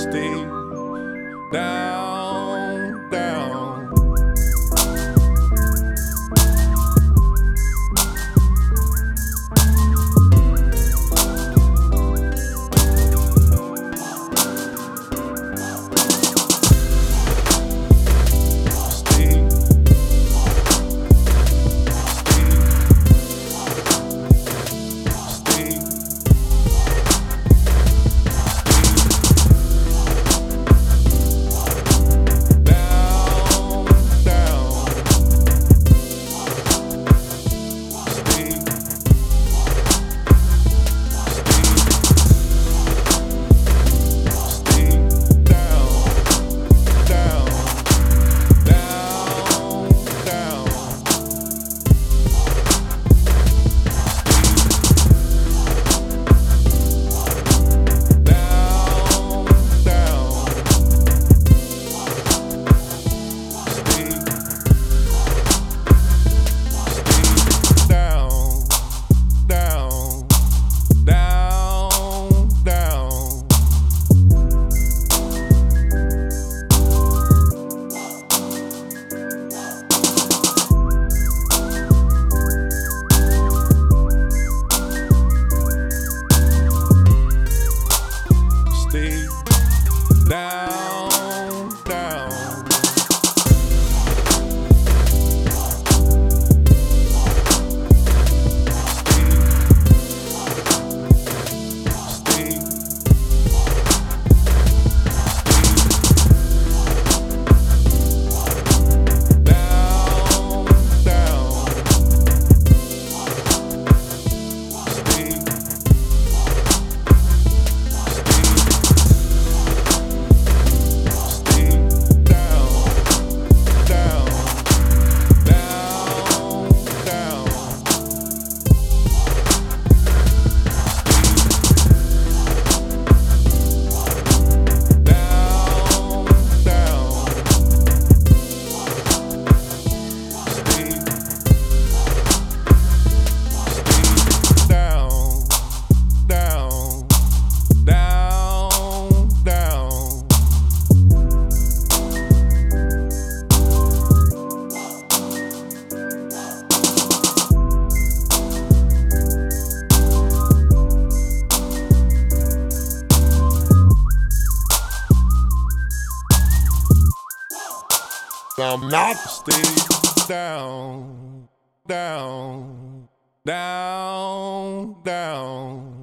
Stay I'm not stay down, down, down, down.